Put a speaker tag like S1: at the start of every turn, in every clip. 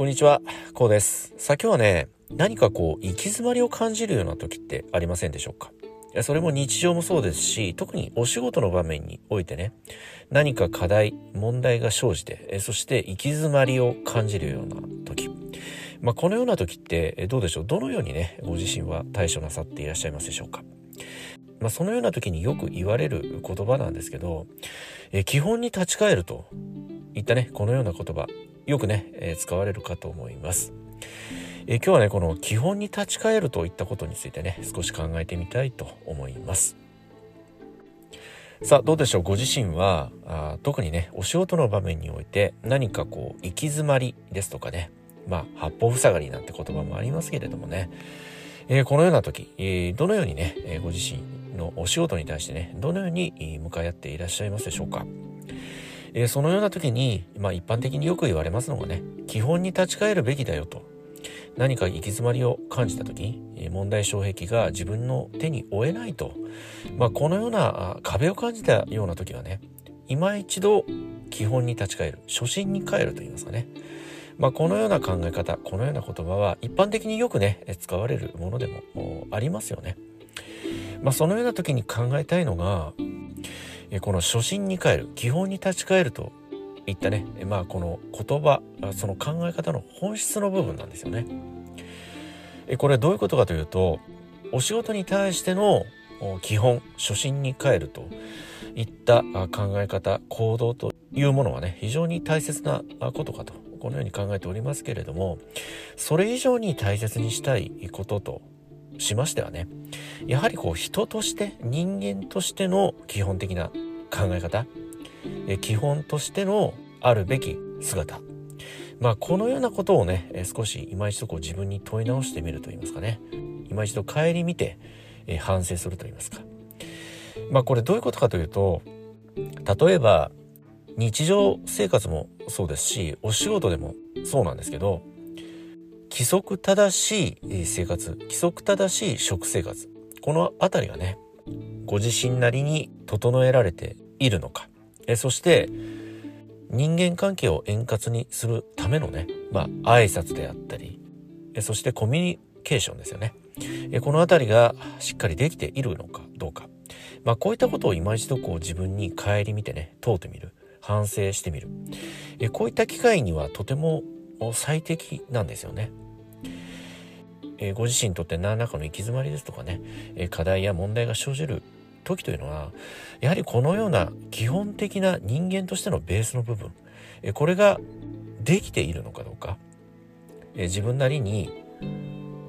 S1: こんにちは、こうです。さあ今日はね、何かこう、行き詰まりを感じるような時ってありませんでしょうか？それも日常もそうですし、特にお仕事の場面においてね、何か課題、問題が生じて、そして行き詰まりを感じるような時。まあ、このような時ってどうでしょう？どのようにね、ご自身は対処なさっていらっしゃいますでしょうか？まあ、そのような時によく言われる言葉なんですけど、え基本に立ち返るといったね、このような言葉、よくね、え使われるかと思います。え今日はね、この基本に立ち返るといったことについてね、少し考えてみたいと思います。さあ、どうでしょう？ご自身はあ、特にね、お仕事の場面において何かこう、行き詰まりですとかね、まあ、八方塞がりなんて言葉もありますけれどもね、えー、このような時、えー、どのようにね、えー、ご自身のお仕事に対してね、どのように向かい合っていらっしゃいますでしょうか？えー、そのような時に、まあ一般的によく言われますのがね、基本に立ち返るべきだよと。何か行き詰まりを感じた時、問題障壁が自分の手に負えないと。まあこのような壁を感じたような時はね、今一度基本に立ち返る、初心に帰ると言いますかね。まあ、このような考え方、このような言葉は一般的によくね、使われるものでもありますよね。まあ、そのような時に考えたいのが、この初心に帰る、基本に立ち返るといったね、まあ、この言葉、その考え方の本質の部分なんですよね。これはどういうことかというと、お仕事に対しての基本、初心に帰るといった考え方、行動というものはね、非常に大切なことかと、このように考えておりますけれども、それ以上に大切にしたいこととしましてはねやはりこう人として人間としての基本的な考え方え基本としてのあるべき姿。まあこのようなことをね少し今一度こう自分に問い直してみると言いますかね。今一度顧みてえ反省すると言いますか。まあこれどういうことかというと例えば日常生活もそうですしお仕事でもそうなんですけど規則正しい生活規則正しい食生活。この辺りがねご自身なりに整えられているのか。えそして人間関係を円滑にするためのねまあ挨拶であったりえそしてコミュニケーションですよね。えこの辺りがしっかりできているのかどうか。まあこういったことを今一度こう自分に顧みてね問うてみる反省してみる。えこういった機会にはとても最適なんですよね。えー、ご自身にとって何らかの行き詰まりですとかね、えー、課題や問題が生じる時というのはやはりこのような基本的な人間としてのベースの部分、えー、これができているのかどうか、え自分なりに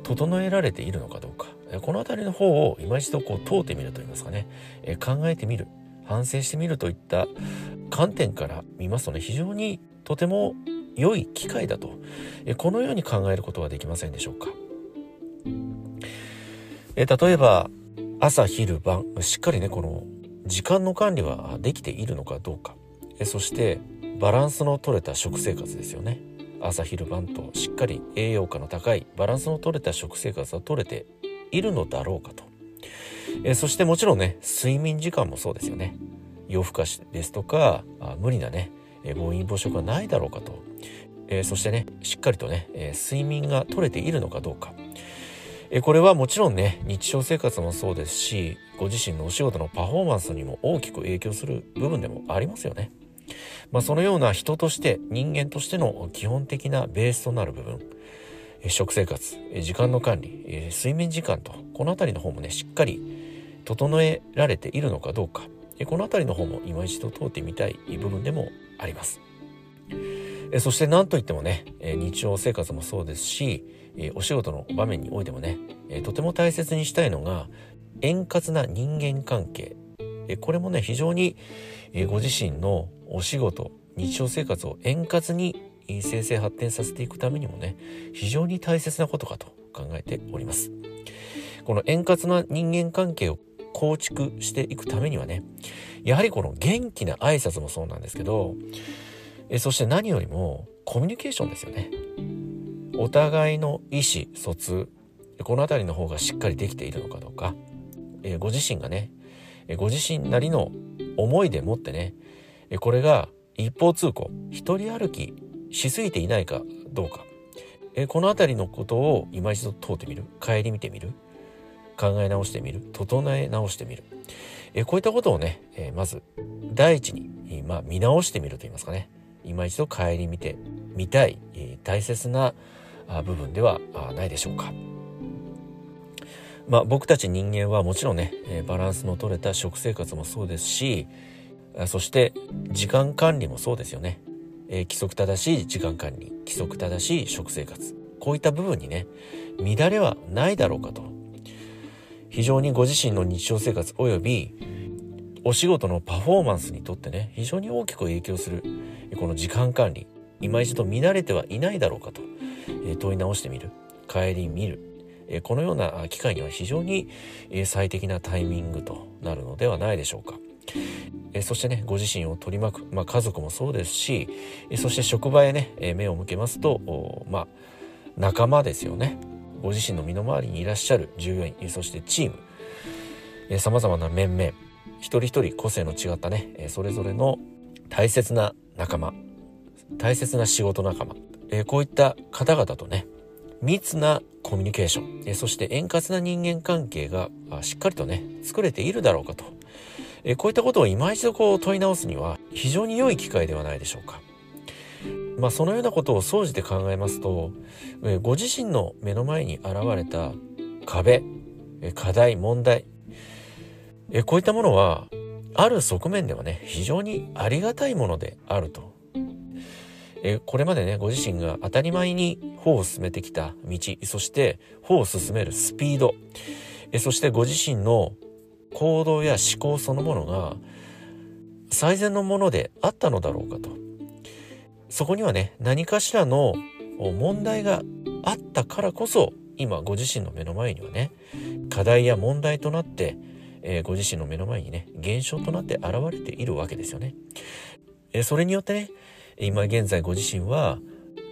S1: 整えられているのかどうか、えこの辺りの方を今一度こう問うてみるといいますかね、え考えてみる。反省してみるといった観点から見ますとね非常にとても良い機会だと。このように考えることはできませんでしょうか？例えば朝昼晩しっかりねこの時間の管理はできているのかどうか。そしてバランスの取れた食生活ですよね。朝昼晩としっかり栄養価の高いバランスの取れた食生活は取れているのだろうかと。えそしてもちろんね睡眠時間もそうですよね。夜更かしですとかあ無理なね暴飲暴食はないだろうかと、えー、そしてねしっかりとね、えー、睡眠が取れているのかどうか、えー、これはもちろんね日常生活もそうですしご自身のお仕事のパフォーマンスにも大きく影響する部分でもありますよね。まあ、そのような人として人間としての基本的なベースとなる部分食生活時間の管理睡眠時間とこの辺りの方もねしっかり整えられているのかどうかこの辺りの方も今一度通ってみたい部分でもあります。そして何といってもね日常生活もそうですしお仕事の場面においてもねとても大切にしたいのが円滑な人間関係。これもね非常にご自身のお仕事日常生活を円滑に生成発展させていくためにもね非常に大切なことかと考えております。この円滑な人間関係を構築していくためにはねやはりこの元気な挨拶もそうなんですけどえそして何よりもコミュニケーションですよね。お互いの意思疎通この辺りの方がしっかりできているのかどうか、えご自身がねえご自身なりの思いでもってねえこれが一方通行一人歩きしすぎていないかどうか。えこの辺りのことを今一度問うてみる？顧みてみる？考え直してみる？整え直してみる？えこういったことをね、えまず第一に、まあ、見直してみると言いますかね。今一度顧みてみたい、大切な部分ではないでしょうか。まあ、僕たち人間はもちろんねバランスの取れた食生活もそうですしそして時間管理もそうですよね、え規則正しい時間管理規則正しい食生活。こういった部分にね乱れはないだろうかと。非常にご自身の日常生活およびお仕事のパフォーマンスにとってね非常に大きく影響するこの時間管理今一度乱れてはいないだろうかと、え問い直してみる帰り見る、えこのような機会には非常に、え最適なタイミングとなるのではないでしょうか。えそしてねご自身を取り巻く、まあ、家族もそうですし、えそして職場へね、え目を向けますとまあ仲間ですよねご自身の身の回りにいらっしゃる従業員そしてチームさまざまな面々一人一人個性の違ったねそれぞれの大切な仲間大切な仕事仲間こういった方々とね密なコミュニケーションそして円滑な人間関係がしっかりとね作れているだろうかとこういったことを今一度こう問い直すには非常に良い機会ではないでしょうか。まあ、そのようなことを総じて考えますと、ご自身の目の前に現れた壁、課題、問題、えこういったものは、ある側面ではね、非常にありがたいものであると。えこれまでね、ご自身が当たり前に歩を進めてきた道、そして歩を進めるスピード、えそしてご自身の行動や思考そのものが最善のものであったのだろうかと。そこにはね何かしらの問題があったからこそ今ご自身の目の前にはね課題や問題となって、えー、ご自身の目の前にね現象となって現れているわけですよね。えー、それによってね今現在ご自身は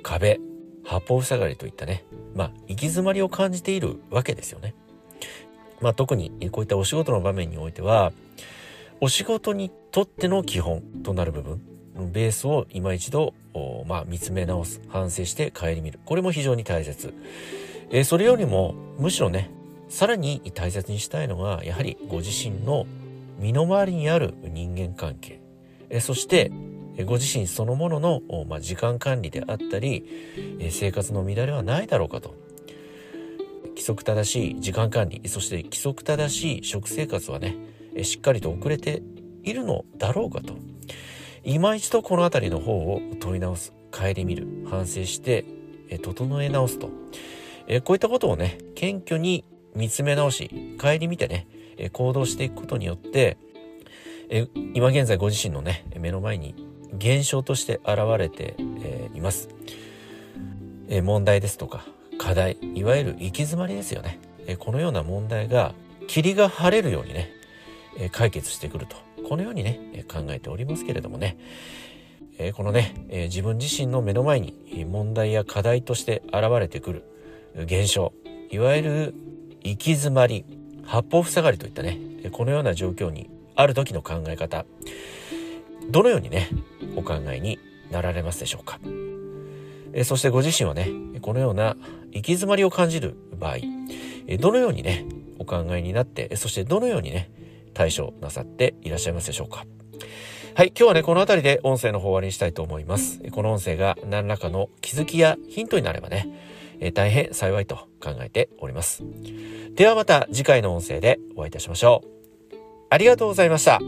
S1: 壁八方塞がりといったねまあ行き詰まりを感じているわけですよね。まあ特にこういったお仕事の場面においてはお仕事にとっての基本となる部分ベースを今一度、まあ、見つめ直す反省して顧みるこれも非常に大切、えー、それよりもむしろねさらに大切にしたいのがやはりご自身の身の回りにある人間関係、そしてご自身そのものの、まあ、時間管理であったり、生活の乱れはないだろうかと。規則正しい時間管理そして規則正しい食生活はねしっかりと遅れているのだろうかと。今一度この辺りの方を問い直す顧みる反省して整え直すと。こういったことをね謙虚に見つめ直し顧みてね行動していくことによってえ今現在ご自身のね目の前に現象として現れて、えいます、え問題ですとか課題いわゆる行き詰まりですよね、えこのような問題が霧が晴れるようにね、え解決してくると。このようにね、考えておりますけれどもね、えこのね、え自分自身の目の前に問題や課題として現れてくる現象、いわゆる行き詰まり、八方塞がりといったね、このような状況にある時の考え方、どのようにね、お考えになられますでしょうか。えそしてご自身はね、このような行き詰まりを感じる場合、どのようにね、お考えになって、そしてどのようにね、対処なさっていらっしゃいますでしょうかはい。今日はね、この辺りで音声の方終わりにしたいと思います。この音声が何らかの気づきやヒントになればね、え大変幸いと考えております。ではまた次回の音声でお会いいたしましょう。ありがとうございました。